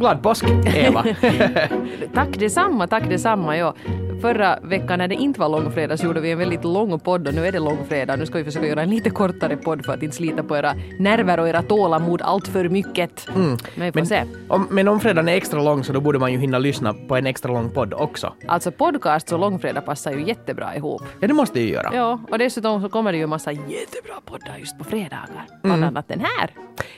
glad påsk, Eva. tack detsamma, tack detsamma. Ja. Förra veckan när det inte var långfredag så gjorde vi en väldigt lång podd och nu är det långfredag. Nu ska vi försöka göra en lite kortare podd för att inte slita på era nerver och era tålamod allt för mycket. Mm. Men vi får men, se. Om, men om fredagen är extra lång så då borde man ju hinna lyssna på en extra lång podd också. Alltså podcast och långfredag passar ju jättebra ihop. Ja, det måste ju göra. Ja, och dessutom så kommer det ju en massa jättebra poddar just på fredagar. Bland mm. annat den här.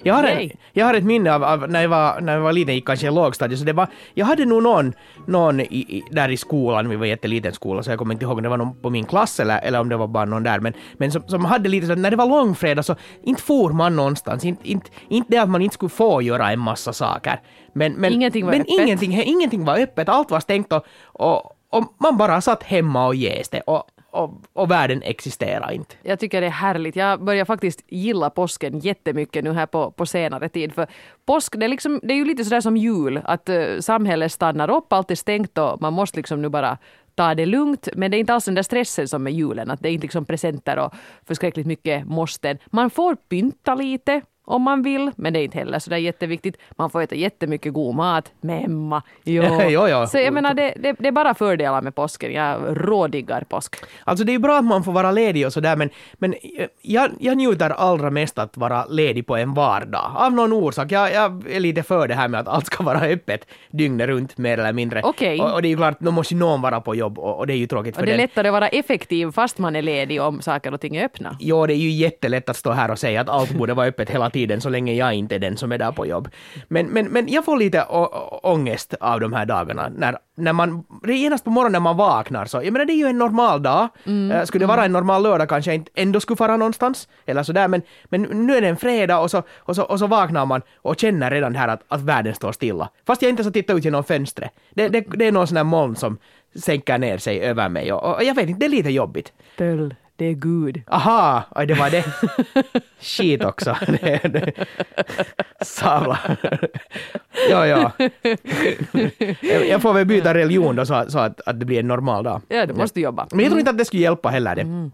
Jag har, en, jag har ett minne av, av, när, jag var, när jag var liten, kanske i lågstadiet, så det var, jag hade nog någon, någon i, i, där i skolan, vi var jätteliten skola, så jag kommer inte ihåg om det var någon på min klass eller, eller om det var bara någon där, men, men som, som hade lite så när det var långfredag så inte for man någonstans, inte, inte, inte det att man inte skulle få göra en massa saker. Men, men, ingenting var men öppet. Ingenting, ingenting var öppet, allt var stängt och, och, och man bara satt hemma och jäste. Och, och, och världen existerar inte. Jag tycker det är härligt. Jag börjar faktiskt gilla påsken jättemycket nu här på, på senare tid. För påsk, det är, liksom, det är ju lite sådär som jul, att uh, samhället stannar upp, allt är stängt och man måste liksom nu bara ta det lugnt. Men det är inte alls den där stressen som med julen, att det är inte liksom presenter och förskräckligt mycket måsten. Man får pynta lite, om man vill, men det är inte heller så där jätteviktigt. Man får äta jättemycket god mat med Emma. Jo. jo, jo. Så jag menar, det, det, det, är bara fördelar med påsken. Jag rådiggar påsk. Alltså det är bra att man får vara ledig och sådär, men, men jag, jag njuter allra mest att vara ledig på en vardag. Av någon orsak. Jag, jag är lite för det här med att allt ska vara öppet dygnet runt, mer eller mindre. Okay. Och, och, det är ju klart, då måste ju någon vara på jobb och, och det är ju tråkigt för Och det är den. lättare att vara effektiv fast man är ledig om saker och ting är öppna. Jo, det är ju jättelätt att stå här och säga att allt borde vara öppet hela tiden så länge jag inte är den som är där på jobb. Men, men, men jag får lite ångest av de här dagarna. När, när man, genast på morgonen när man vaknar så, jag menar det är ju en normal dag. Mm, skulle det vara en normal lördag kanske jag inte ändå skulle fara någonstans. Eller sådär, men, men nu är det en fredag och så, och så, och så vaknar man och känner redan här att, att världen står stilla. Fast jag inte har tittat ut genom fönstret. Det, det, det är någon sån här moln som sänker ner sig över mig och, och jag vet inte, det är lite jobbigt. Pöll det är Gud. Aha, oj, det var det. Skit också. Savla. ja, ja. Jag får väl byta religion då så, så att, att det blir en normal dag. Ja, du måste jobba. Men jag tror inte att det skulle hjälpa heller det. Mm.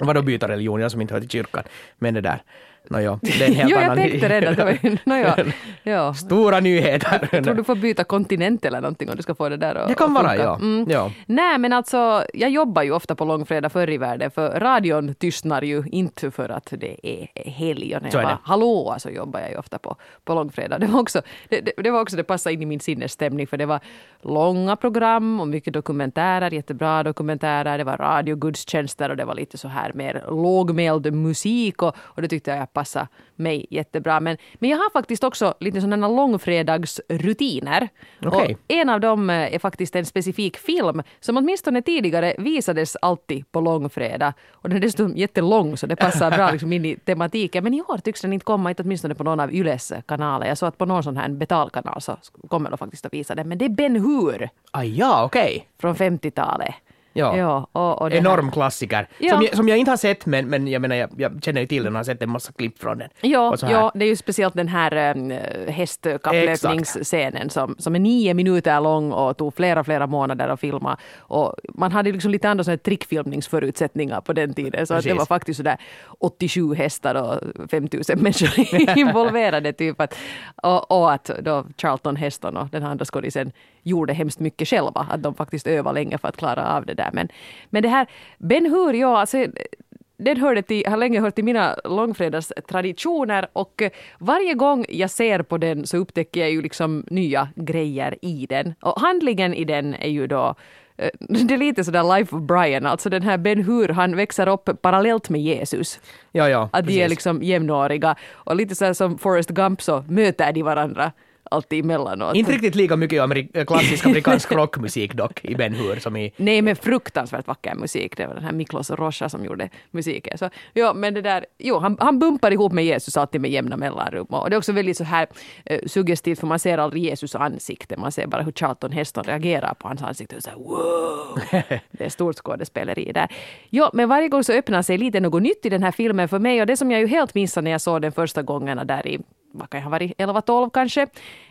Vadå byta religion, jag som inte hör till kyrkan. Men det där. No, jo, det är en helt jo, jag tänkte redan. Det var, no, ja. ja. Stora nyheter. Jag tror du får byta kontinent eller någonting om du ska få det där att Det kan vara, ja. Mm. ja. Nej, men alltså, jag jobbar ju ofta på långfredag förr i världen, för radion tystnar ju inte för att det är helg. Och när jag bara, hallå, så jobbar jag ju ofta på, på långfredag. Det var, också, det, det, det var också, det passade in i min sinnesstämning, för det var långa program och mycket dokumentärer, jättebra dokumentärer. Det var radiogudstjänster och det var lite så här mer lågmäld musik och, och det tyckte jag passa mig jättebra. Men, men jag har faktiskt också lite sådana långfredagsrutiner. Okay. Och en av dem eh, är faktiskt en specifik film som åtminstone tidigare visades alltid på långfredag. Och den är dessutom jättelång så det passar bra liksom in i tematiken. Men i år tycks den inte komma, inte åtminstone på någon av Yles kanaler. Jag såg att på någon sån här betalkanal så kommer de faktiskt att visa den. Men det är Ben Hur. Ah, ja, okej. Okay. Från 50-talet. Ja. ja och, och Enorm här. klassiker. Ja. Som, jag, som jag inte har sett, men, men jag menar, jag, jag känner ju till den och har sett en massa klipp från den. Ja, ja det är ju speciellt den här äh, hästkapplöpningsscenen som, som är nio minuter lång och tog flera, flera månader att filma. Och man hade liksom lite andra sådana trickfilmningsförutsättningar på den tiden. Så att det var faktiskt sådär 87 hästar och 5000 människor involverade. Typ att, och, och att då Charlton Heston och den andra skådisen gjorde hemskt mycket själva. Att de faktiskt övade länge för att klara av det där. Men, men det här Ben Hur, ja, alltså, den hörde till, har länge hört till mina långfredagstraditioner och varje gång jag ser på den så upptäcker jag ju liksom nya grejer i den. Och handlingen i den är ju då eh, det är lite sådär Life of Brian, alltså den här Ben Hur, han växer upp parallellt med Jesus. Ja, ja, att de är liksom jämnåriga. Och lite så som Forrest Gump så möter de varandra alltid emellanåt. Inte riktigt lika mycket amerik klassisk amerikansk rockmusik dock i Ben Hur som i... Nej, men fruktansvärt vacker musik. Det var den här Miklos Rocha som gjorde musiken. Så, ja, men det där, jo, han, han bumpar ihop med Jesus alltid med jämna mellanrum. Och det är också väldigt så här uh, suggestivt för man ser aldrig Jesus ansikte. Man ser bara hur Charlton Heston reagerar på hans ansikte. Och så här, wow! det är stort skådespeleri där. Ja, men varje gång så öppnar sig lite något nytt i den här filmen för mig. Och det som jag ju helt missade när jag såg den första gången där i vad kan jag ha varit, 11-12 kanske,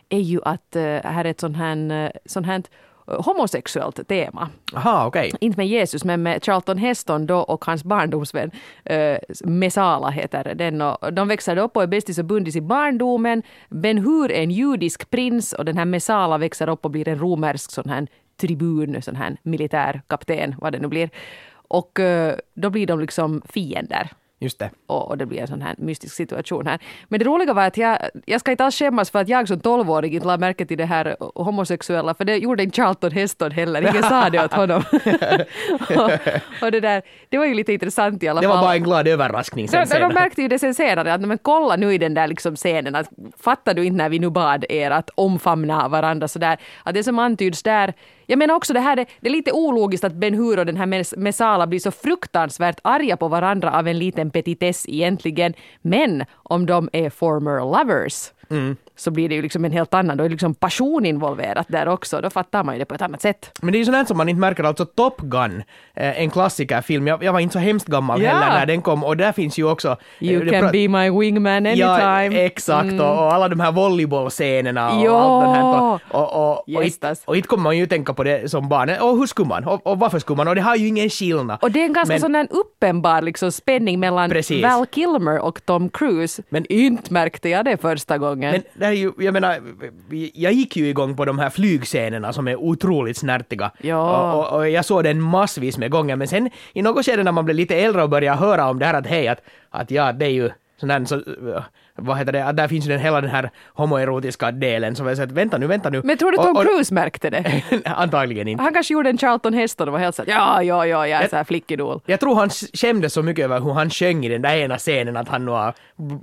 är ju att uh, här är ett sånt här, uh, sånt här homosexuellt tema. Aha. Okay. Inte med Jesus, men med Charlton Heston då och hans barndomsvän uh, Mesala heter den. Och de växer upp och är bästis och bundis i barndomen. Ben Hur är en judisk prins och den här Mesala växer upp och blir en romersk sån här tribun, sån här militärkapten, vad det nu blir. Och uh, då blir de liksom fiender. Just det. Och, och, det blir en sån här mystisk situation här. Men det roliga var att jag, jag ska inte alls skämmas för att jag som tolvåring inte lade märke till det här homosexuella, för det gjorde inte Charlton Heston heller. Ingen sa det åt honom. och, och, det, där, det var ju lite intressant i alla fall. Det var bara en glad överraskning sen senare. De märkte ju det sen senare, att men kolla nu i den där liksom scenen, att fattar du inte när vi nu bad er att omfamna varandra sådär, att det som antyds där jag menar också det här, det, det är lite ologiskt att Ben Hur och den här Mesala blir så fruktansvärt arga på varandra av en liten petitess egentligen. Men om de är former lovers mm så blir det ju liksom en helt annan, då är liksom passion involverat där också, då fattar man ju det på ett annat sätt. Men det är ju sånt som man inte märker, alltså Top Gun, eh, en klassikerfilm, jag, jag var inte så hemskt gammal ja. heller när den kom och där finns ju också... Eh, you can be my wingman anytime. Ja, exakt, mm. och, och, alla de här volleybollscenerna och ja. allt det här. Och, och, och, och, inte, och inte kommer man ju tänka på det som barn, och hur skulle man, och, och varför skulle man, och det har ju ingen skillnad. Och det är en ganska Men, sån här uppenbar liksom spänning mellan precis. Val Kilmer och Tom Cruise. Men inte märkte jag det första gången. Men det är ju, jag menar, jag gick ju igång på de här flygscenerna som är otroligt snärtiga. Ja. Och, och, och, jag såg den massvis med gånger, men sen i något skede när man blev lite äldre och började höra om det här att hej, att, att ja, det är ju sån här, så, vad heter det, där finns ju den, hela den här homoerotiska delen som jag att vänta nu, vänta nu. Men tror du Tom och, och, Cruise märkte det? antagligen inte. Han kanske gjorde en Charlton Heston och var helt såhär ja, ja, ja, jag är såhär flickidol. Jag tror han skämdes så mycket över hur han sjöng i den där ena scenen att han nu har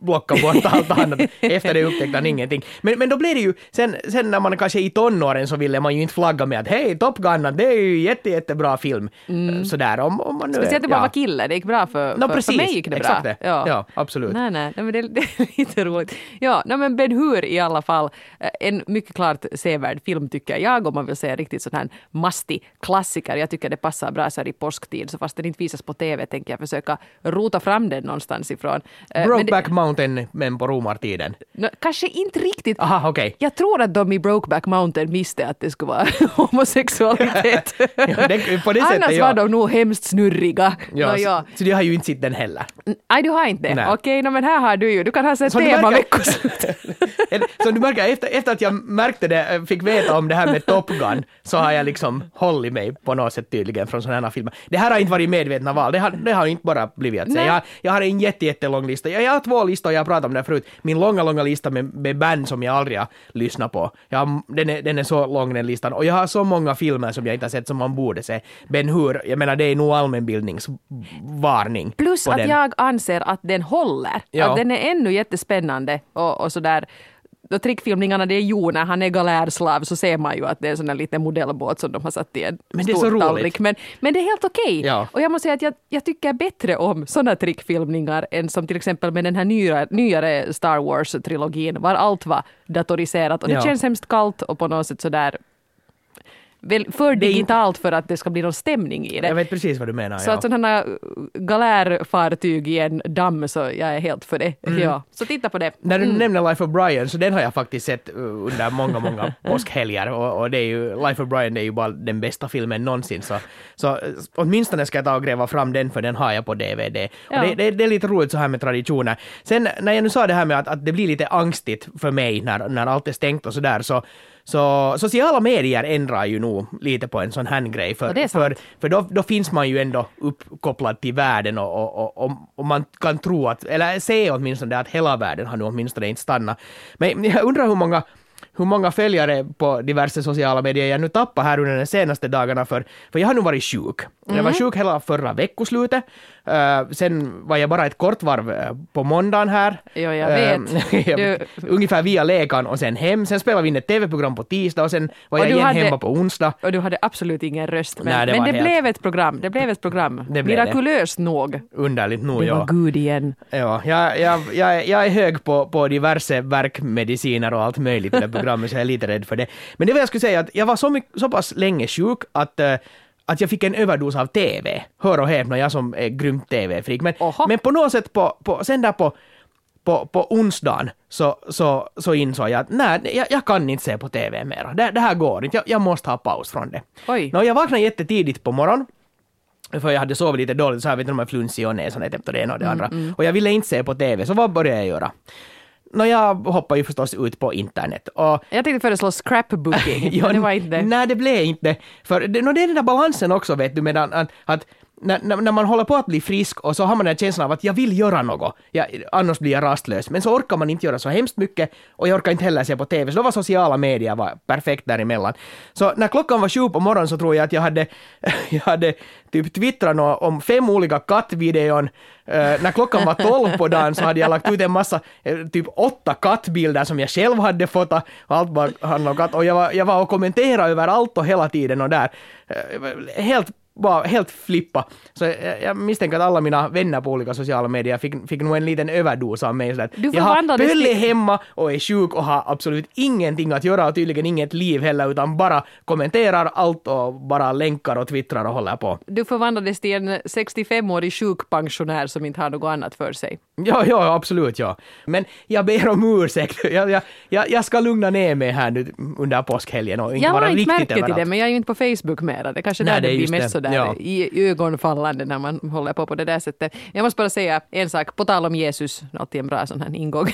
blockat bort allt annat. Efter det upptäckte han ingenting. Men, men då blev det ju, sen, sen när man kanske i tonåren så ville man ju inte flagga med att hej, Top Gun, det är ju jätte, jättebra film. Mm. Sådär om, om man nu Speciellt om man ja. var kille, det gick bra för, no, för, precis, för mig gick det exakt bra. Det. Ja. ja, absolut. Nej, nej, men det, det är lite roligt. Ja, nej, men Ben Hur i alla fall, eh, en mycket klart sevärd film tycker jag, om man vill säga riktigt sån här mastig klassiker. Jag tycker det passar bra så här i påsktid, så fast den inte visas på TV tänker jag försöka rota fram den någonstans ifrån. Eh, Brokeback Mountain, men på romartiden? No, kanske inte riktigt. Aha, okay. Jag tror att de i Brokeback Mountain visste att det skulle vara homosexualitet. ja, det, på det Annars sättet, ja. var de nog hemskt snurriga. Ja, no, ja. Så, så du har ju inte sett den heller? Nej, du har inte det. Okej, okay, no, men här har du ju. Du kan ha sett tema veckoslut. så du märker, efter, efter att jag märkte det, fick veta om det här med Top Gun, så har jag liksom hållit mig på något sätt tydligen från sådana här filmer. Det här har inte varit medvetna val, det har, det har inte bara blivit att säga. Jag, jag har en jätte, jättelång lista. Jag, jag har två listor, jag har pratat om det förut. Min långa, långa lista med, med band som jag aldrig har lyssnat på. Jag den, är, den är så lång den listan. Och jag har så många filmer som jag inte har sett som man borde se. Ben Hur, jag menar det är nog allmänbildningsvarning. Plus att den. jag anser att den håller. Ja. Att den är ännu jättespännande och, och sådär då trickfilmningarna det är Jo när han är galärslav så ser man ju att det är en sån där liten modellbåt som de har satt i en men det är så roligt. tallrik. Men, men det är helt okej. Okay. Ja. Och jag måste säga att jag, jag tycker bättre om sådana trickfilmningar än som till exempel med den här nyare, nyare Star Wars-trilogin var allt var datoriserat och det ja. känns hemskt kallt och på något sätt sådär väl för digitalt för att det ska bli någon stämning i det. Jag vet precis vad du menar. Så ja. att sådana galärfartyg i en damm så jag är helt för det. Mm. Ja. Så titta på det. När du mm. nämner Life of Brian så den har jag faktiskt sett uh, under många, många påskhelger och, och det är ju, Life of Brian det är ju bara den bästa filmen någonsin så, så uh, åtminstone ska jag ta och gräva fram den för den har jag på DVD. Ja. Det, det, det, är lite roligt så här med traditioner. Sen när jag nu sa det här med att, att det blir lite angstigt för mig när, när allt är stängt och sådär så så sociala medier ändrar ju nog lite på en sån här grej, för, för, för då, då finns man ju ändå uppkopplad till världen och, och, och, och, man kan tro att, eller se åtminstone att hela världen har nu åtminstone inte stannat. Men jag undrar hur många hur många följare på diverse sociala medier jag nu tappar här under de senaste dagarna för, för jag har nu varit sjuk. Mm. Jag var mhm. sjuk hela förra veckoslutet. Uh, sen var jag bara ett kort varv uh, på måndagen här. Jo, jag vet. Du... Ungefär via läkaren och sen hem. Sen spelade vi in ett TV-program på tisdag och sen var och jag igen hade... hemma på onsdag. Och du hade absolut ingen röst. Men, Nej, det, men det helt... blev ett program. Det blev ett program. Det Mirakulöst nog. Underligt nog, ja. Det var Gud igen. Ja, jag, jag, jag, jag är hög på, på diverse verkmediciner och allt möjligt det programmet så jag är lite rädd för det. Men det var jag skulle säga att jag var så, mycket, så pass länge sjuk att att jag fick en överdos av TV. Hör och häpna, jag som är grymt TV-freak. Men, men på något sätt på, på, sen där på på, på onsdagen så, så, så insåg jag att nej, jag, jag kan inte se på TV mera. Det, det här går inte, jag, jag måste ha paus från det. Oj. Nå, jag vaknade jättetidigt på morgonen för jag hade sovit lite dåligt, så jag vet inte om jag flunsig och näsan och det ena och det andra. Och jag ville inte se på TV, så vad började jag göra? Nå, jag hoppade ju förstås ut på internet. Och Jag tänkte föreslå scrapbooking, Ja, men det var inte. Nej, det blev inte. För no, det är den där balansen också, vet du, med att, att, att när, när när man håller på att bli frisk och så har man den här känslan av att jag vill göra något, jag, annars blir jag rastlös. Men så orkar man inte göra så hemskt mycket och jag orkar inte heller se på TV. Så då var sociala medier var perfekt däremellan. Så när klockan var sju på morgonen så tror jag att jag hade, jag hade typ twittrat om fem olika kattvideon. Uh, när klockan var tolv på dagen så hade jag lagt ut en massa, eh, typ åtta kattbilder som jag själv hade fotat. Och allt bara handlade om katt. Och jag var, jag var och kommenterade överallt och hela tiden och där. Uh, helt var helt flippa. Så jag, jag misstänker att alla mina vänner på olika sociala medier fick, fick nog en liten överdos av mig. Sådär. Du jag har Pelle till- hemma och är sjuk och har absolut ingenting att göra och tydligen inget liv heller utan bara kommenterar allt och bara länkar och twittrar och håller på. Du förvandlades till en 65-årig sjukpensionär som inte har något annat för sig. Ja, ja, absolut, ja. Men jag ber om ursäkt. Jag, jag, jag, jag ska lugna ner mig här nu under påskhelgen och inte Jag vara har inte riktigt märkt till det, men jag är ju inte på Facebook mera. Det kanske Nej, där det blir mest det. sådär Ja. i ögonfallande när man håller på på det där sättet. Jag måste bara säga en sak, på tal om Jesus, alltid en bra sån här ingång.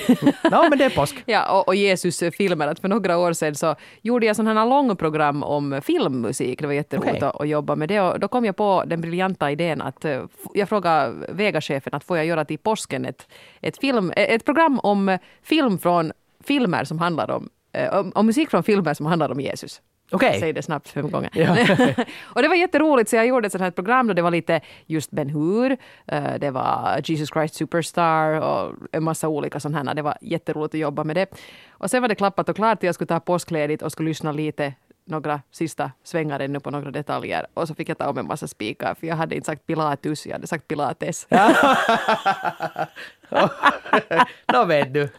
Ja, men det är påsk. Ja, och, och Jesus-filmer. Att för några år sedan så gjorde jag sådana här långprogram om filmmusik. Det var jätteroligt Okej. att, att jobba med det. Och då kom jag på den briljanta idén att eh, jag frågade Vega-chefen att får jag göra till påsken ett, ett, film, ett program om film från filmer som handlar om, eh, om, om musik från filmer som handlar om Jesus. Okej. Säg det snabbt fem gånger. Ja. och det var jätteroligt så jag gjorde ett sånt här program då det var lite just Ben Hur, eh, det var Jesus Christ Superstar och en massa olika sådana här. Det var jätteroligt att jobba med det. Och sen var det klappat och klart. Jag skulle ta påskledigt och skulle lyssna lite några sista svängar ännu på några detaljer. Och så fick jag ta om en massa spikar för jag hade inte sagt Pilatus, jag hade sagt Pilates. Nå vet du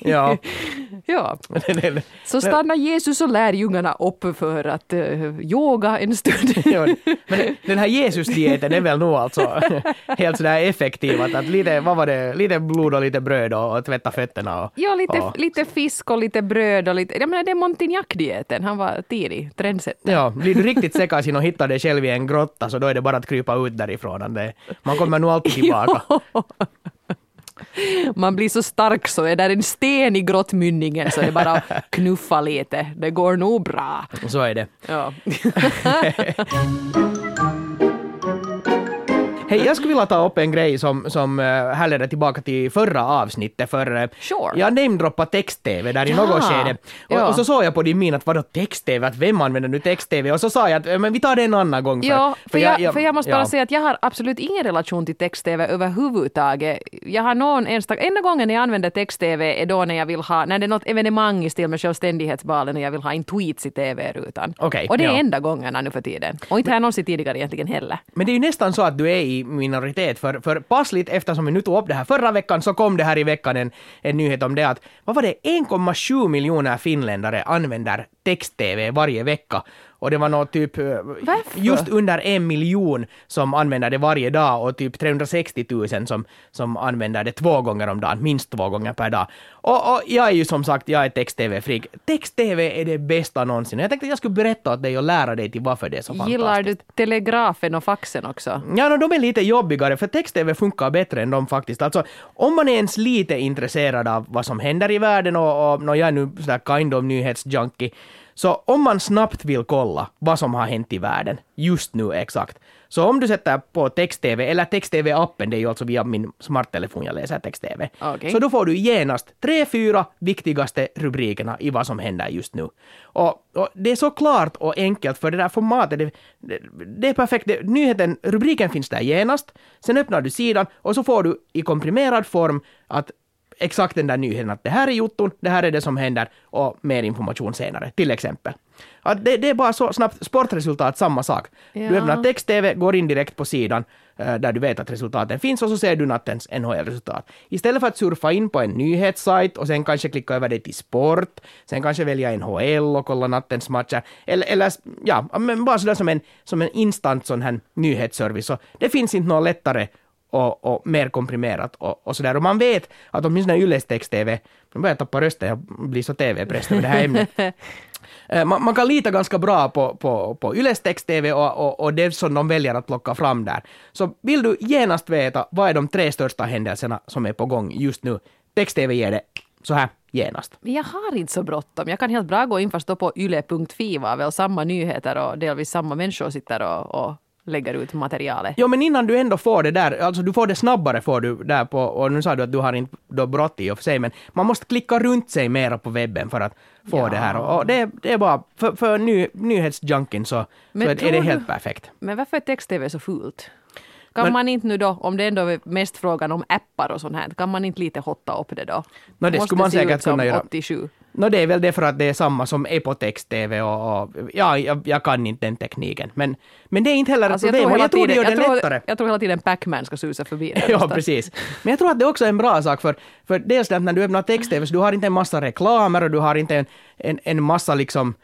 ja. ja. Så stannar Jesus och lärjungarna upp för att uh, yoga en stund. Ja, men den här Jesus-dieten är väl nog alltså helt sådär effektiv att, att lite, vad var det, lite blod och lite bröd och, och tvätta fötterna och... Ja, lite, och, lite fisk och lite bröd och lite... Jag menar, det är Montignac-dieten. Han var tidig, trendsetter. Ja, blir du riktigt säkersin och hittar dig själv i en grotta så då är det bara att krypa ut därifrån. Man kommer nog alltid tillbaka. Man blir så stark så är där en sten i grottmynningen så det är bara att knuffa lite. Det går nog bra. Så är det. Ja. Hej, jag skulle vilja ta upp en grej som, som uh, härleder tillbaka till förra avsnittet, för uh, Sure. jag namedroppade text-tv där i Ja, något skede. Och, ja. och så såg jag på din min att vadå text-tv, att vem använder nu text-tv? Och så sa jag att eh, men vi tar det en annan gång. För, Ja, för jag, för jag måste bara ja. säga att jag har absolut ingen relation till text-tv överhuvudtaget. Jag har någon enstaka, enda gången jag använder text-tv är då när jag vill ha, när det är något evenemang i stil med självständighetsbalen och jag vill ha in tweets i tv-rutan. Okej, och det är ja. enda gångerna nu för tiden. Och inte har jag någonsin tidigare egentligen heller. Men det är ju nästan så att du är i minoritet, för, för passligt eftersom vi nu tog upp det här förra veckan så kom det här i veckan en, en nyhet om det att, vad var det, 1,7 miljoner finländare använder text-tv varje vecka. Och det var nog typ eh, Varför? just under en miljon som använder det varje dag och typ 360 000 som, som använder det två gånger om dagen, minst två gånger per dag. Och, och jag är ju som sagt, jag är text-tv-freak. Text-tv är det bästa någonsin. Jag tänkte att jag skulle berätta åt dig och lära dig till varför det är så fantastiskt. Gillar du telegrafen och faxen också? Ja, no, de är lite jobbigare, för text-tv funkar bättre än de faktiskt. Alltså, om man är ens lite intresserad av vad som händer i världen och, och no, jag är nu sådär kind of nyhetsjunkie, så om man snabbt vill kolla vad som har hänt i världen, just nu exakt, så om du sätter på text-tv, eller text-tv-appen, det är ju alltså via min smarttelefon jag läser text-tv, Okej. så då får du genast tre, fyra viktigaste rubrikerna i vad som händer just nu. Och, och det är så klart och enkelt för det där formatet, det, det, det är perfekt. Det, nyheten, rubriken finns där genast, sen öppnar du sidan och så får du i komprimerad form att exakt den där nyheten att det här är Jotton, det här är det som händer och mer information senare, till exempel. Att det, det är bara så snabbt. Sportresultat, samma sak. Du Ja. öppnar text-tv, går in direkt på sidan eh, där du vet att resultaten finns och så ser du nattens NHL-resultat. Istället för att surfa in på en nyhetssajt och sen kanske klicka över det till sport, sen kanske välja NHL och kolla nattens matcher, eller, eller ja, men bara sådär som en, som en instant sån här nyhetsservice. Så det finns inte något lättare och, och mer komprimerat och, och sådär. Och man vet att åtminstone Yles text-tv, nu börjar jag tappa rösten, jag blir så tv-präst över det här ämnet. Eh, man, man, kan lita ganska bra på, på, på Yles text-tv och, och, och det som de väljer att plocka fram där. Så vill du genast veta vad är de tre största händelserna som är på gång just nu, text-tv ger det så här genast. Jag har inte så bråttom. Jag kan helt bra gå in fast då på yle.fi var väl samma nyheter och delvis samma människor sitter och, och lägger ut materialet. Jo, men innan du ändå får det där, alltså du får det snabbare får du där på, och nu sa du att du har inte då brått i och för sig, men man måste klicka runt sig mera på webben för att få ja. det här. Och det, det är bara, för, för ny, nyhetsjunkin så, så är det helt du, perfekt. Men varför är text-tv så fult? Kan men, man inte nu då, om det ändå är mest frågan om appar och sånt här, kan man inte lite hotta upp det då? No, det skulle man säkert kunna göra. 87. No, det är väl det för att det är samma som är på text-tv och, och ja, jag, jag, kan inte den tekniken. Men, men det är inte heller alltså, ett problem. Jag tror, jag tror det gör det lättare. Jag tror hela tiden Pac-Man ska susa förbi. ja, precis. Men jag tror att det också är en bra sak för, för dels det att när du öppnar text-tv så du har inte en massa reklamer och du har inte en, en, en massa liksom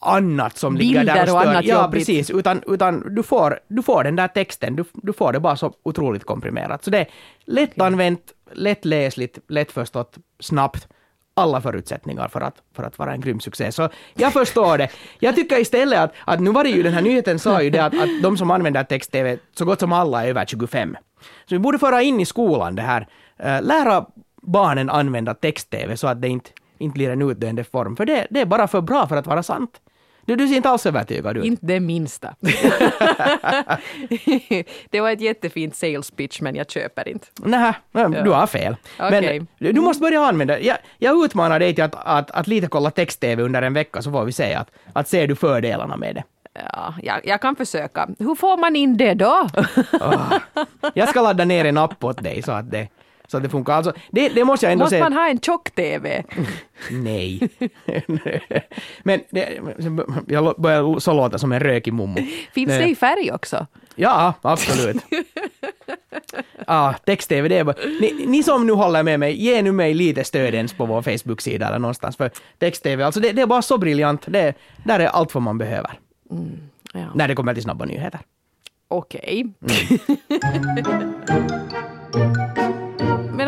annat som Bilder ligger där och stör. Och annat ja, jobbigt. precis. Utan, utan du, får, du får den där texten, du, du får det bara så otroligt komprimerat. Så det är lättanvänt, lättläsligt, lättförstått, snabbt. Alla förutsättningar för att, för att vara en grym succé. Så jag förstår det. Jag tycker istället att, att nu var det ju den här nyheten sa ju det att, att de som använder text-tv, så gott som alla är över 25. Så vi borde föra in i skolan det här, äh, lära barnen använda text-tv så att det inte inte blir en utdöende form. För det, det är bara för bra för att vara sant. Du, du ser inte alls övertygad ut. Inte det minsta. det var ett jättefint sales pitch men jag köper inte. Nej, du har fel. Okay. Men du måste börja använda jag, jag utmanar dig till att, att, att lite kolla text-tv under en vecka så får vi se att, att ser du fördelarna med det. Ja, jag, jag kan försöka. Hur får man in det då? oh, jag ska ladda ner en app åt dig så att det så att det funkar. Alltså, det, det måste jag ändå måste säga. man ha en tjock-TV? Nej. Men det, jag börjar så låta som en rökig mummo. Finns det, det i färg också? Ja, absolut. ah, text-tv, det är bara... Ni, ni, som nu håller med mig, ge nu mig lite stöd ens på vår Facebook-sida eller någonstans. För text-tv, alltså det, det, är bara så briljant. Det, där är allt vad man behöver. Mm, ja. När det kommer till snabba nyheter. Okej. Okay. Mm.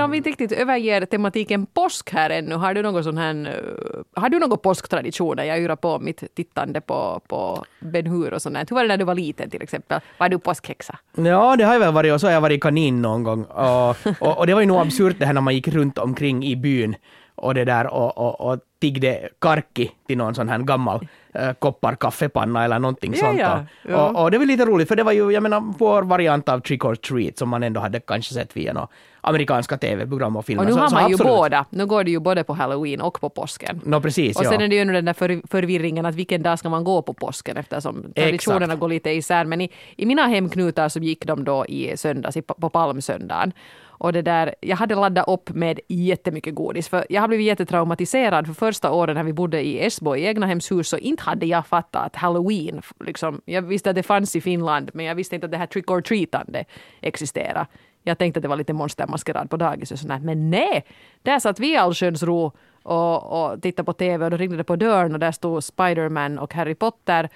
Om vi inte riktigt överger tematiken påsk här ännu, har du någon sån här, eh, har du någon påsktraditioner? Jag yrar på mitt tittande på, på Ben Hur och sånt. Hur var det när du var liten till exempel? Var du påskhäxa? Ja, det har jag väl varit och så har jag varit kanin någon gång. Och, och, och det var ju nog absurt det här när man gick runt omkring i byn och det där och, och, och tiggde karki till någon sån här gammal äh, kopparkaffepanna eller någonting ja, sånt. Ja, ja. Och, och, det var lite roligt för det var ju, jag menar, vår variant av trick or treat som man ändå hade kanske sett via några amerikanska tv-program och filmer. Och nu så, har man ju absolut. båda. Nu går det ju både på halloween och på påsken. No, precis, och sen ja. är det ju den där för, förvirringen att vilken dag ska man gå på påsken eftersom traditionerna Exakt. går lite isär. Men i, i mina hemknutar så gick de då i söndags, på palmsöndagen. Och det där, jag hade laddat upp med jättemycket godis. För jag har blivit jättetraumatiserad för första åren när vi bodde i Esbo i egnahemshus så inte hade jag fattat att halloween, liksom, jag visste att det fanns i Finland men jag visste inte att det här trick or treatande existerade. Jag tänkte att det var lite monstermaskerad på dagis och sånt Men nej! Där satt vi i allsköns ro och, och tittade på TV och då ringde det på dörren och där stod Spiderman och Harry Potter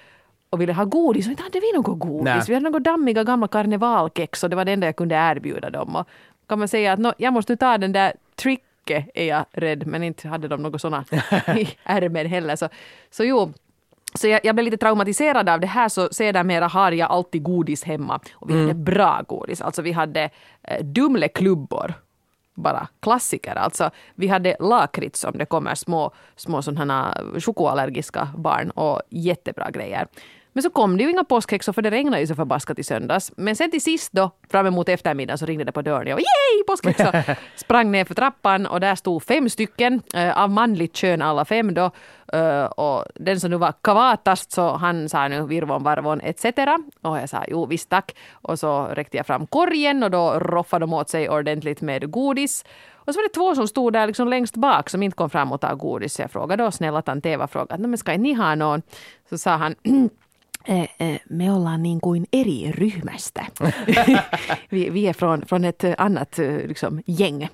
och ville ha godis och inte hade vi något godis. Nej. Vi hade några dammiga gamla karnevalkex och det var det enda jag kunde erbjuda dem. Och kan man säga att no, jag måste nu ta den där tricket är jag rädd, men inte hade de något sådana i ärmen heller. Så, så jo, så jag, jag blev lite traumatiserad av det här så sedermera har jag alltid godis hemma. Och vi hade bra godis, alltså vi hade eh, Dumleklubbor. Bara klassiker alltså. Vi hade lakrits om det kommer små, små sådana chokoallergiska barn och jättebra grejer. Men så kom det ju inga påskhäxor för det regnade ju så förbaskat i söndags. Men sen till sist då, fram emot eftermiddagen så ringde det på dörren. Jag yay påskhäxor! Sprang ner för trappan och där stod fem stycken eh, av manligt kön alla fem då. Eh, och den som nu var kavatast så han sa nu virvon varvon etc. Och jag sa jo visst tack. Och så räckte jag fram korgen och då roffade de åt sig ordentligt med godis. Och så var det två som stod där liksom längst bak som inte kom fram och tog godis. Så jag frågade då snälla tant Eva frågade, men ska inte ni ha någon? Så sa han me ollaan niin kuin eri ryhmästä. vi, vi är från, från ett eh, annat eh, liksom, gäng.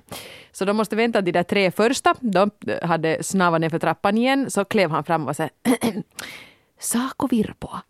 Så de måste vänta de där tre första. De hade snavat ner för trappan igen. Så klev han fram och sa Saco Virpoa.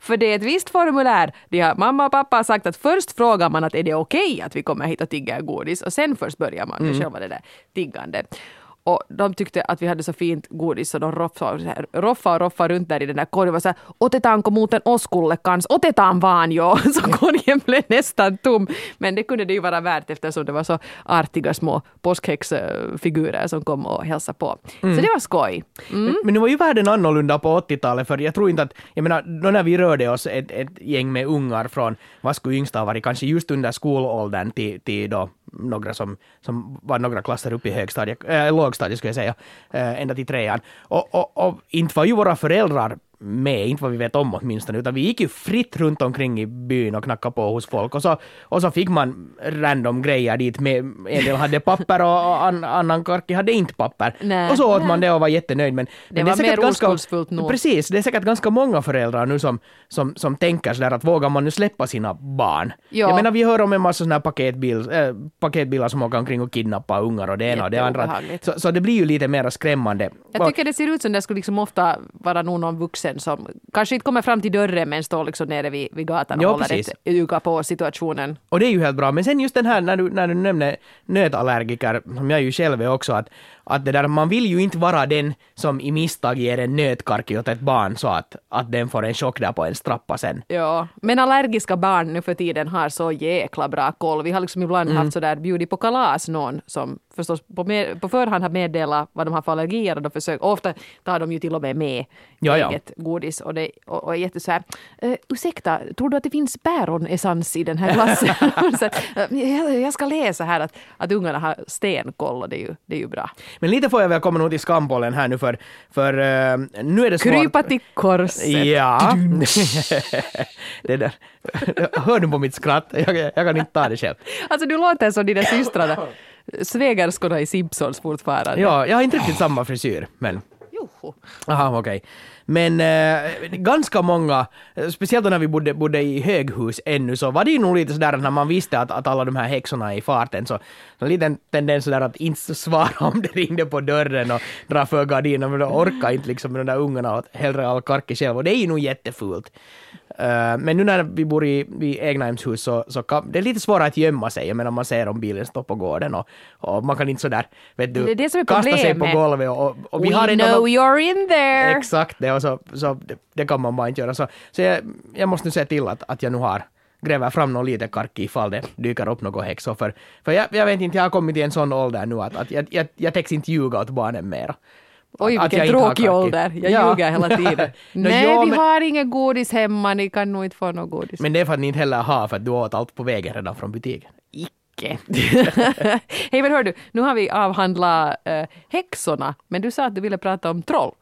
För det är ett visst formulär. De har, mamma och pappa har sagt att först frågar man att är det okej okay att vi kommer hit och tigger godis och sen först börjar man med mm. själva det där tiggandet. Och de tyckte att vi hade så fint godis så de roffade roffa och roffa runt där i den där korgen och sa otetaanko muuten oskulle kans, otetaan vaan jo. Så korgen blev nästan tom. Men det kunde det ju vara värt eftersom det var så artiga små påskhäxfigurer som kom och hälsade på. Mm. Så det var skoj. Mm. Men, men nu var ju världen annorlunda på 80-talet för jag tror inte att, jag menar, då när vi rörde oss ett, ett gäng med ungar från, vad skulle yngsta ha varit, kanske just under skolåldern till, till då några som, som var några klasser upp i högstadiet, äh, lågstadiet skulle jag säga, äh, ända till trean. Och, och, och inte var ju våra föräldrar med, inte vad vi vet om åtminstone, utan vi gick ju fritt runt omkring i byn och knackade på hos folk och så, och så fick man random grejer dit med, en del hade papper och an, annan karki hade inte papper. Nej, och så åt nej. man det och var jättenöjd. Men, det men var det är mer oskuldsfullt nog. Precis, det är säkert ganska många föräldrar nu som, som, som tänker sådär att vågar man nu släppa sina barn? Ja. Jag menar vi hör om en massa sådana här paketbil, äh, paketbilar som åker omkring och kidnappar ungar och det ena och det andra. Så, så det blir ju lite mer skrämmande. Jag tycker det ser ut som det skulle liksom ofta vara någon vuxen polisen som kanske inte kommer fram till dörren men står liksom nere vid, vid gatan och ja, håller precis. ett öga på situationen. Och det är ju helt bra. Men sen just den här när du, när du nämnde nötallergiker, som jag ju själv är också, att att det där, man vill ju inte vara den som i misstag ger en nötkarki åt ett barn så att, att den får en chock där på en strappa sen. Ja, men allergiska barn nu för tiden har så jäkla bra koll. Vi har liksom ibland mm. haft sådär bjudit på kalas någon som förstås på, med, på förhand har meddelat vad de har för allergier och de försöker, ofta tar de ju till och med med ja, ja. eget godis och, det, och, och är jätte så här, uh, ursäkta, tror du att det finns päronessens i den här glassen? så, uh, jag ska läsa här att, att ungarna har stenkoll och det är ju, det är ju bra. Men lite får jag väl komma nog till skambollen här nu för, för uh, nu är det svårt. Krypa till korset. Ja. det där. Hör du på mitt skratt? Jag, jag kan inte ta det själv. Alltså du låter som dina systrar svägerskorna i Simpsons fortfarande. Ja, jag har inte riktigt samma frisyr, men... Joho. Aha, okej. Okay. Men eh, ganska många, speciellt när vi bodde, bodde i höghus ännu, så var det ju nog lite sådär när man visste att, att alla de här häxorna är i farten, så, så en liten tendens sådär att inte svara om det ringde på dörren och dra för gardinen, men då orkar inte liksom de där ungarna och hellre all karki själv, och det är ju nog jättefult. Uh, men nu när vi bor i, i egnahemshus så, så kan, det är lite svårare att gömma sig. Jag menar man ser om bilen står på gården och, och man kan inte sådär, vet du, det det kasta sig på golvet och, och, vi We har know någon, you're in there! Exakt, det, och så, så det, det, kan man bara inte göra. Så, så jag, jag måste nu se till att, att jag nu har gräver fram någon lite karki ifall det dyker upp något häxor. För, för jag, jag vet inte, jag har kommit till en sån ålder nu att, att jag, jag, jag täcks inte ljuga åt barnen mera. Oj, vilken tråkig ålder. Jag ja. ljuger hela tiden. Nej, jo, vi men... har inget godis hemma, ni kan nog inte få något godis. Men det är för att ni inte heller har, för att du åt allt på vägen redan från butiken. Icke. Hej, men hör du, nu har vi avhandlat äh, häxorna, men du sa att du ville prata om troll.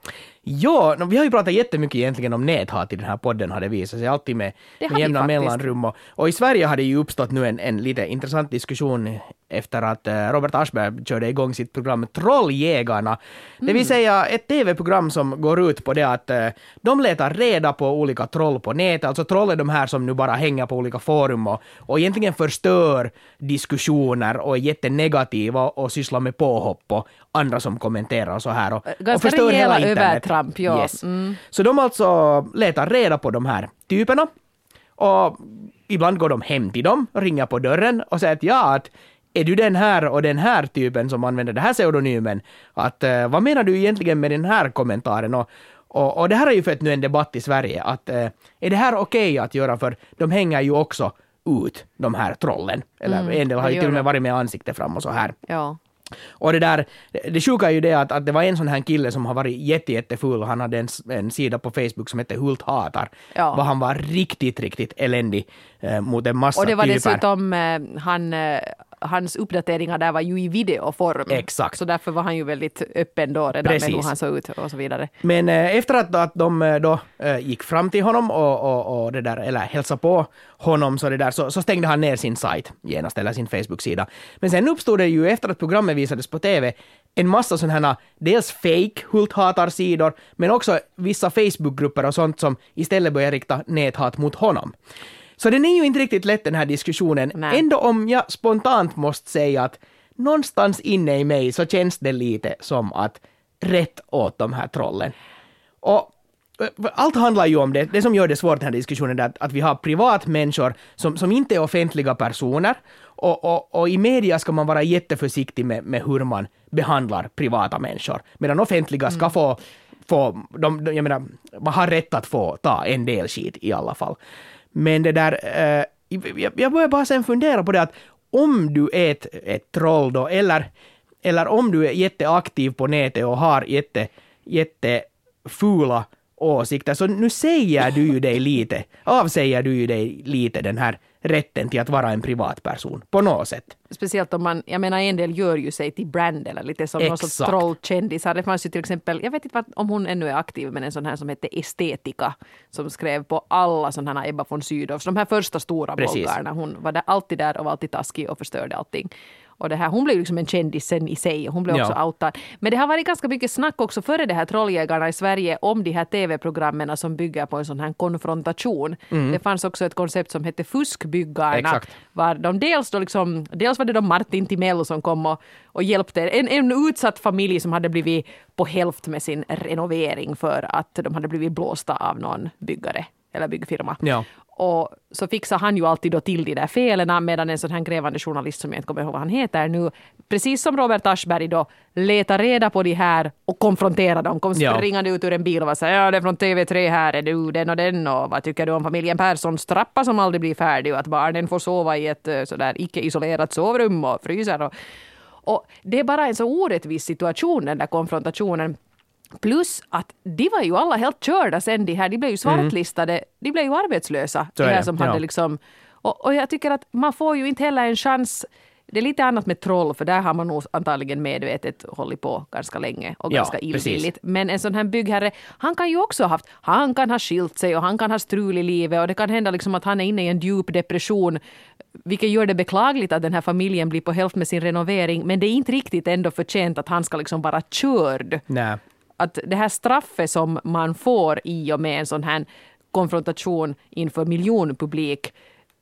Ja, vi har ju pratat jättemycket egentligen om näthat i den här podden har det visat sig, alltid med, med jämna mellanrum. Och, och, i Sverige har det ju uppstått nu en, en lite intressant diskussion efter att uh, Robert Aschberg körde igång sitt program Trolljägarna. Mm. Det vill mm. säga ett tv-program som går ut på det att uh, de letar reda på olika troll på nätet. Alltså troll är de här som nu bara hänger på olika forum och, och egentligen förstör diskussioner och är jättenegativa och, och sysslar med påhopp och andra som kommenterar och så här. Och, Ganska och förstör hela internet. Övertramp, ja. Yes. Mm. Så de alltså letar reda på de här typerna och ibland går de hem till dem ringer på dörren och säger att ja, att är du den här och den här typen som använder den här pseudonymen? Att, uh, vad menar du egentligen med den här kommentaren? Och, och, och det här är ju fött nu en debatt i Sverige, att uh, är det här okej okay att göra? För de hänger ju också ut, de här trollen. Eller mm, en del har ju till och med varit med ansiktet fram och så här. Ja. Och det där, det sjuka är ju det att, att det var en sån här kille som har varit jätte, jättefull och han hade en, en sida på Facebook som hette Hult hatar. Ja. Och han var riktigt, riktigt eländig eh, mot en massa Och det var typer. dessutom, eh, han eh, hans uppdateringar där var ju i videoform. Exakt. Så därför var han ju väldigt öppen då redan Precis. med hur han såg ut och så vidare. Men eh, efter att, att de eh, då eh, gick fram till honom och, och, och det där, eller hälsade på honom så, det där, så, så stängde han ner sin sajt genast, eller sin Facebook-sida. Men sen uppstod det ju efter att programmet visades på TV en massa sådana här, dels fake Hult-hatarsidor, men också vissa Facebookgrupper och sånt som istället börjar rikta näthat mot honom. Så den är ju inte riktigt lätt den här diskussionen. Nej. Ändå om jag spontant måste säga att någonstans inne i mig så känns det lite som att rätt åt de här trollen. Och allt handlar ju om det, det som gör det svårt den här diskussionen är att, att vi har privatmänniskor som, som inte är offentliga personer och, och, och i media ska man vara jätteförsiktig med, med hur man behandlar privata människor, medan offentliga ska mm. få, få de, jag menar, man har rätt att få ta en del skit i alla fall. Men det där, eh, jag, börjar bara sen fundera på det att om du är ett, ett troll då, eller, eller om du är jätteaktiv på nätet och har jätte, jättefula åsikter, så nu säger du ju dig lite, avsäger du ju dig lite den här rätten till att vara en privatperson på något sätt. Speciellt om man, jag menar en del gör ju sig till brand eller lite som någon sorts trollkändisar. Det fanns ju till exempel, jag vet inte om hon ännu är aktiv, men en sån här som hette Estetika som skrev på alla sådana här Ebba von Sydows, de här första stora bloggarna. Hon var där, alltid där och var alltid taskig och förstörde allting. Och det här, hon blev liksom en kändis sen i sig. Hon blev också ja. outad. Men det har varit ganska mycket snack också före det här Trolljägarna i Sverige om de här tv-programmen som bygger på en sån här konfrontation. Mm. Det fanns också ett koncept som hette Fuskbyggarna. Exakt. Var de dels, då liksom, dels var det då Martin Timell som kom och, och hjälpte en, en utsatt familj som hade blivit på hälft med sin renovering för att de hade blivit blåsta av någon byggare eller byggfirma. Ja. Och så fixar han ju alltid då till de där felen medan en sån här grävande journalist som jag inte kommer ihåg vad han heter nu, precis som Robert Aschberg då, letar reda på de här och konfronterar dem. Kom springande ja. ut ur en bil och säger ja det är från TV3 här, är du den och den och vad tycker du om familjen Perssons trappa som aldrig blir färdig och att barnen får sova i ett eh, sådär icke-isolerat sovrum och fryser. Och, och det är bara en så orättvis situation den där konfrontationen Plus att de var ju alla helt körda sen de här, de blev ju mm. svartlistade, mm. de blev ju arbetslösa. Så de här som hade ja. liksom, och, och, jag tycker att man får ju inte heller en chans det är lite annat med troll, för där har man nog antagligen medvetet hållit på ganska länge och ganska ja, illvilligt. Men en sån här byggherre, han kan ju också ha haft, han kan ha skilt sig och han kan ha strul i livet och det kan hända liksom att han är inne i en djup depression, vilket gör det beklagligt att den här familjen blir på hälft med sin renovering, men det är inte riktigt ändå förtjänt att han ska liksom vara körd. Nej att det här straffet som man får i och med en sån här konfrontation inför miljonpublik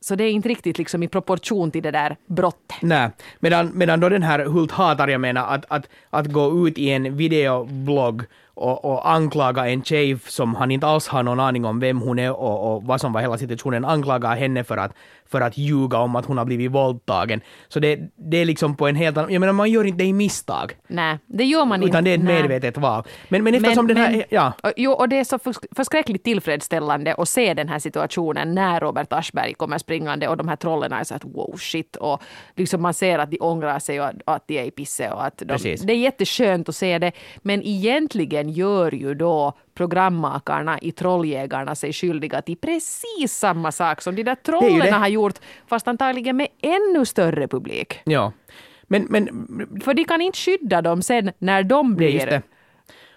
så det är inte riktigt liksom i proportion till det där brottet. Nej, medan, medan då den här Hult hatar, jag menar, att, att, att gå ut i en videoblogg och, och anklaga en tjej som han inte alls har någon aning om vem hon är och, och vad som var hela situationen, anklaga henne för att, för att ljuga om att hon har blivit våldtagen. Så det, det är liksom på en helt annan... Jag menar, man gör inte det i misstag. Nej, det gör man inte. Utan det är ett medvetet val. Men, men eftersom men, den här... Men, ja. Jo, och det är så förskräckligt tillfredsställande att se den här situationen när Robert Aschberg kommer springande och de här trollen är så att wow shit och liksom man ser att de ångrar sig och att de är i pisse och att de, Det är jätteskönt att se det. Men egentligen gör ju då programmakarna i Trolljägarna sig skyldiga till precis samma sak som de där trollen har gjort, fast antagligen med ännu större publik. Ja. Men, men, För de kan inte skydda dem sen när de blir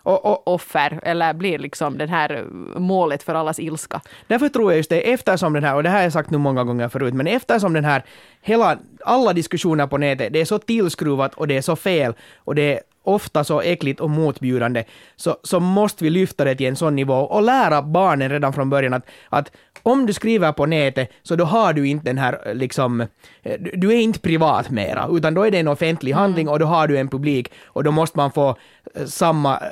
och, och, offer eller blir liksom det här målet för allas ilska. Därför tror jag just det, eftersom den här, och det här har jag sagt nu många gånger förut, men eftersom den här, hela, alla diskussioner på nätet, det är så tillskruvat och det är så fel och det är ofta så äckligt och motbjudande, så, så måste vi lyfta det till en sån nivå och lära barnen redan från början att, att om du skriver på nätet, så då har du inte den här liksom, du är inte privat mera, utan då är det en offentlig handling och då har du en publik och då måste man få eh, samma,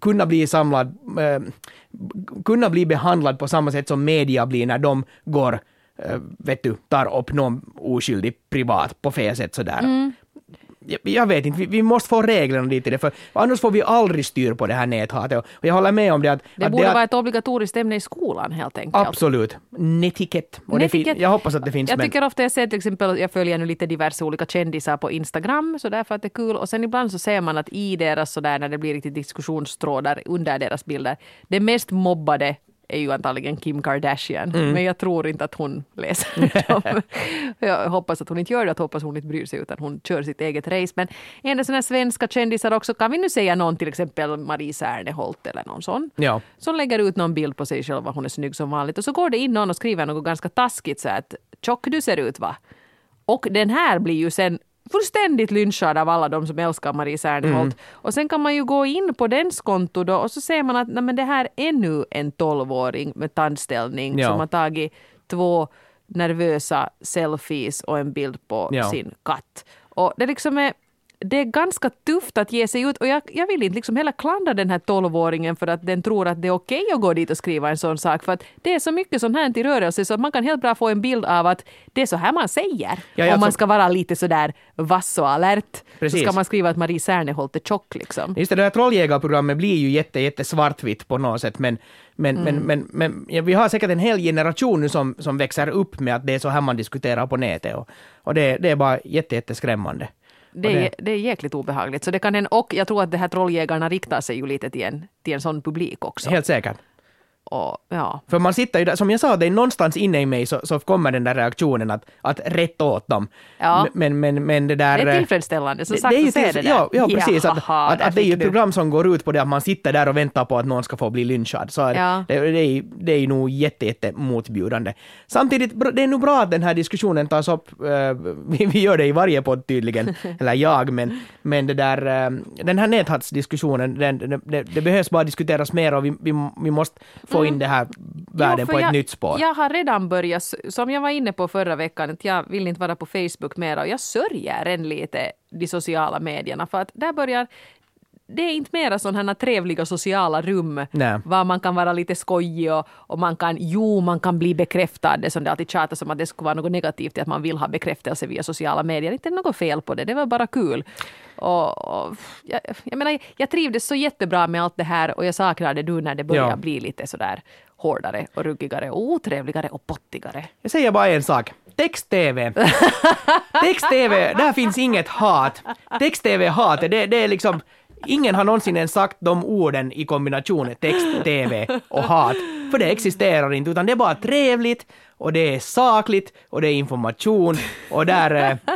kunna bli samlad, eh, kunna bli behandlad på samma sätt som media blir när de går eh, vet du, tar upp någon oskyldig privat på fel sätt sådär. Mm jag vet inte, vi, vi, måste få reglerna dit i det, för annars får vi aldrig styr på det här näthatet. Och jag håller med om det att... Det att borde det vara ett obligatoriskt ämne i skolan helt enkelt. Absolut. Netikett. Netikett. Jag hoppas att det finns. Jag men... tycker ofta jag ser till exempel, jag följer nu lite diverse olika kändisar på Instagram, så därför att det är kul. Och sen ibland så ser man att i deras sådär, när det blir riktigt diskussionstrådar under deras bilder, det mest mobbade är ju antagligen Kim Kardashian. Mm. Men jag tror inte att hon läser dem. jag hoppas att hon inte gör det, att hoppas hon inte bryr sig utan hon kör sitt eget race. Men en sådana svenska kändisar också, kan vi nu säga någon till exempel Marie Serneholt eller någon sån. Ja. Som lägger ut någon bild på sig själv, hon är snygg som vanligt. Och så går det in någon och skriver något ganska taskigt så att tjock du ser ut va. Och den här blir ju sen fullständigt lynchad av alla de som älskar Marie Serneholt. Mm. Och sen kan man ju gå in på dens konto då och så ser man att nej, men det här är nu en tolvåring med tandställning ja. som har tagit två nervösa selfies och en bild på ja. sin katt. Och det liksom är det är ganska tufft att ge sig ut och jag, jag vill inte liksom heller klandra den här tolvåringen för att den tror att det är okej okay att gå dit och skriva en sån sak. För att det är så mycket sånt här i rörelse så att man kan helt bra få en bild av att det är så här man säger. Ja, ja, Om man ska vara lite sådär vass och alert Precis. så ska man skriva att Marie Serneholt är tjock liksom. Just det, det här trolljägarprogrammet blir ju jätte, jätte svartvitt på något sätt men men, mm. men, men, men ja, vi har säkert en hel generation nu som, som växer upp med att det är så här man diskuterar på nätet. Och, och det, det är bara jätte, jätteskrämmande. Det är, det, det är jäkligt obehagligt. Så det kan en, och jag tror att de här trolljägarna riktar sig ju lite till en, till en sån publik också. Helt säkert. Och, ja. För man sitter ju där, som jag sa, det är någonstans inne i mig så, så kommer den där reaktionen att, att rätta åt dem. Ja. Men, men, men det där... Det är tillfredsställande, som sagt, det, att se det där. Ja, ja precis. Jaha, att, att, att det är ju ett program som går ut på det att man sitter där och väntar på att någon ska få bli lynchad. Så ja. det, det, är, det är nog jätte, jätte motbjudande. Samtidigt, det är nog bra att den här diskussionen tas upp. Vi, vi gör det i varje podd tydligen, eller jag, men, men det där, den här näthatsdiskussionen, den, det, det behövs bara diskuteras mer och vi, vi, vi måste få in det här världen jo, på ett jag, nytt spår. Jag har redan börjat, som jag var inne på förra veckan, att jag vill inte vara på Facebook mer och jag sörjer än lite de sociala medierna för att där börjar det är inte mera sådana trevliga sociala rum Nej. var man kan vara lite skojig och, och, man kan, jo, man kan bli bekräftad. Det som det alltid tjatas om att det skulle vara något negativt att man vill ha bekräftelse via sociala medier. Inte något fel på det, det var bara kul. Och, och jag, jag, menar, jag trivdes så jättebra med allt det här och jag saknar det nu när det börjar ja. bli lite sådär hårdare och ruggigare och otrevligare och pottigare. Jag säger bara en sak. Text-tv. Text-tv, där finns inget hat. Text-tv-hat, det, det är liksom Ingen har någonsin ens sagt de orden i kombination text-tv och hat, för det existerar inte, utan det är bara trevligt och det är sakligt och det är information och där, eh,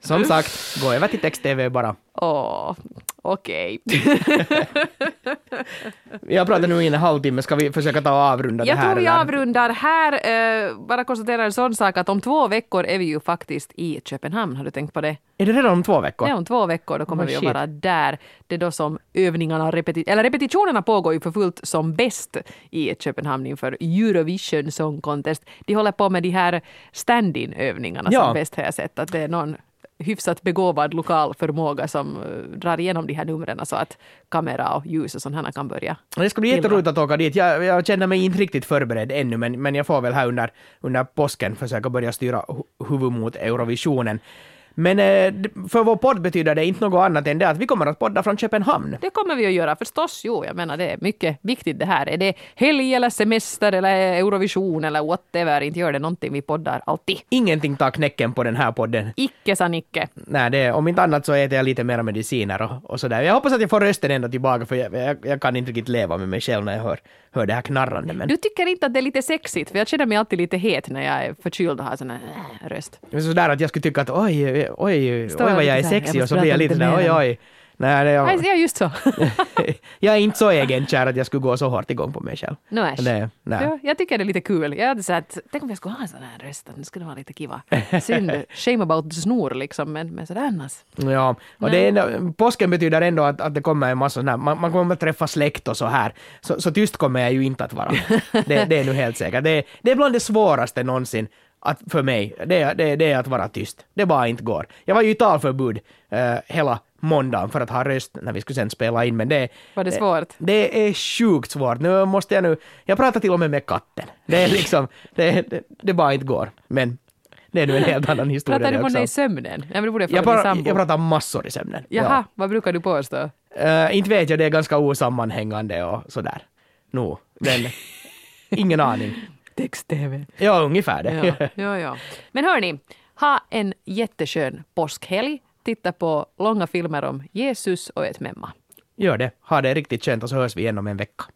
som sagt, gå över till text-tv bara. Åh, okej. vi har pratat nu i en halvtimme, ska vi försöka ta och avrunda Jag det här? Jag tror vi avrundar här. Uh, bara konstatera en sån sak att om två veckor är vi ju faktiskt i Köpenhamn. Har du tänkt på det? Är det redan om två veckor? Ja, om två veckor. Då kommer oh, vi att vara där. Det är då som övningarna, repeti eller repetitionerna pågår ju för fullt som bäst i Köpenhamn inför Eurovision Song Contest. De håller på med de här stand-in övningarna ja. som bäst har jag sett. Att det är någon hyfsat begåvad lokal förmåga som uh, drar igenom de här numren så att kamera och ljus och här kan börja. Det ska bli jätteroligt att åka dit. Jag, jag känner mig inte riktigt förberedd ännu men, men jag får väl här under, under påsken försöka börja styra huvud mot Eurovisionen. Men eh, för vår podd betyder det inte något annat än det att vi kommer att podda från Köpenhamn. Det kommer vi att göra förstås. Jo, jag menar det är mycket viktigt det här. Är det helg eller semester eller Eurovision eller whatever, inte gör det någonting. Vi poddar alltid. Ingenting tar knäcken på den här podden. Icke sa Nicke. Nej, det, om inte annat så äter jag lite mer mediciner och, och sådär. Jag hoppas att jag får rösten ändå tillbaka för jag, jag, jag kan inte riktigt leva med mig själv när jag hör, hör det här knarrande. Men... Du tycker inte att det är lite sexigt? För jag känner mig alltid lite het när jag är förkyld och har sån här äh, röst. Sådär att jag skulle tycka att oj, oj, oj vad jag är sexig och så blir jag lite sådär oj oj. Nej, det är... Ja, just så. jag är inte så egenkär att jag skulle gå så hårt igång på mig själv. No, det, nej. Ja, jag tycker det är lite kul. Jag hade sagt, tänk om jag skulle ha en sån här röst, det skulle vara lite kiva. Synd, shame about snor liksom, men, men sådär annars. Ja, och det är, påsken betyder ändå att, att det kommer en massa man, man kommer att träffa släkt och så här. Så, så tyst kommer jag ju inte att vara. det, det är nu helt säkert. Det, det är bland det svåraste någonsin att för mig, det, det, det är att vara tyst. Det bara inte går. Jag var ju i talförbud uh, hela måndagen för att ha röst när vi skulle sen spela in, men det... Var det svårt? Det, det är sjukt svårt. Nu måste jag nu... Jag pratar till och med med katten. Det är liksom... det, det, det bara inte går. Men det är nu en helt annan historia Pratar du med dig i sömnen? Nej, men jag, pra, jag pratar massor i sömnen. Jaha, ja. vad brukar du påstå? Uh, inte vet jag, det är ganska osammanhängande och sådär. No, men ingen aning. Text-tv. Ja, ungefär det. Ja, ja, ja. Men hörni, ha en jätteskön påskhelg. Titta på långa filmer om Jesus och ett memma. Gör det. Ha det riktigt skönt och så hörs vi igen om en vecka.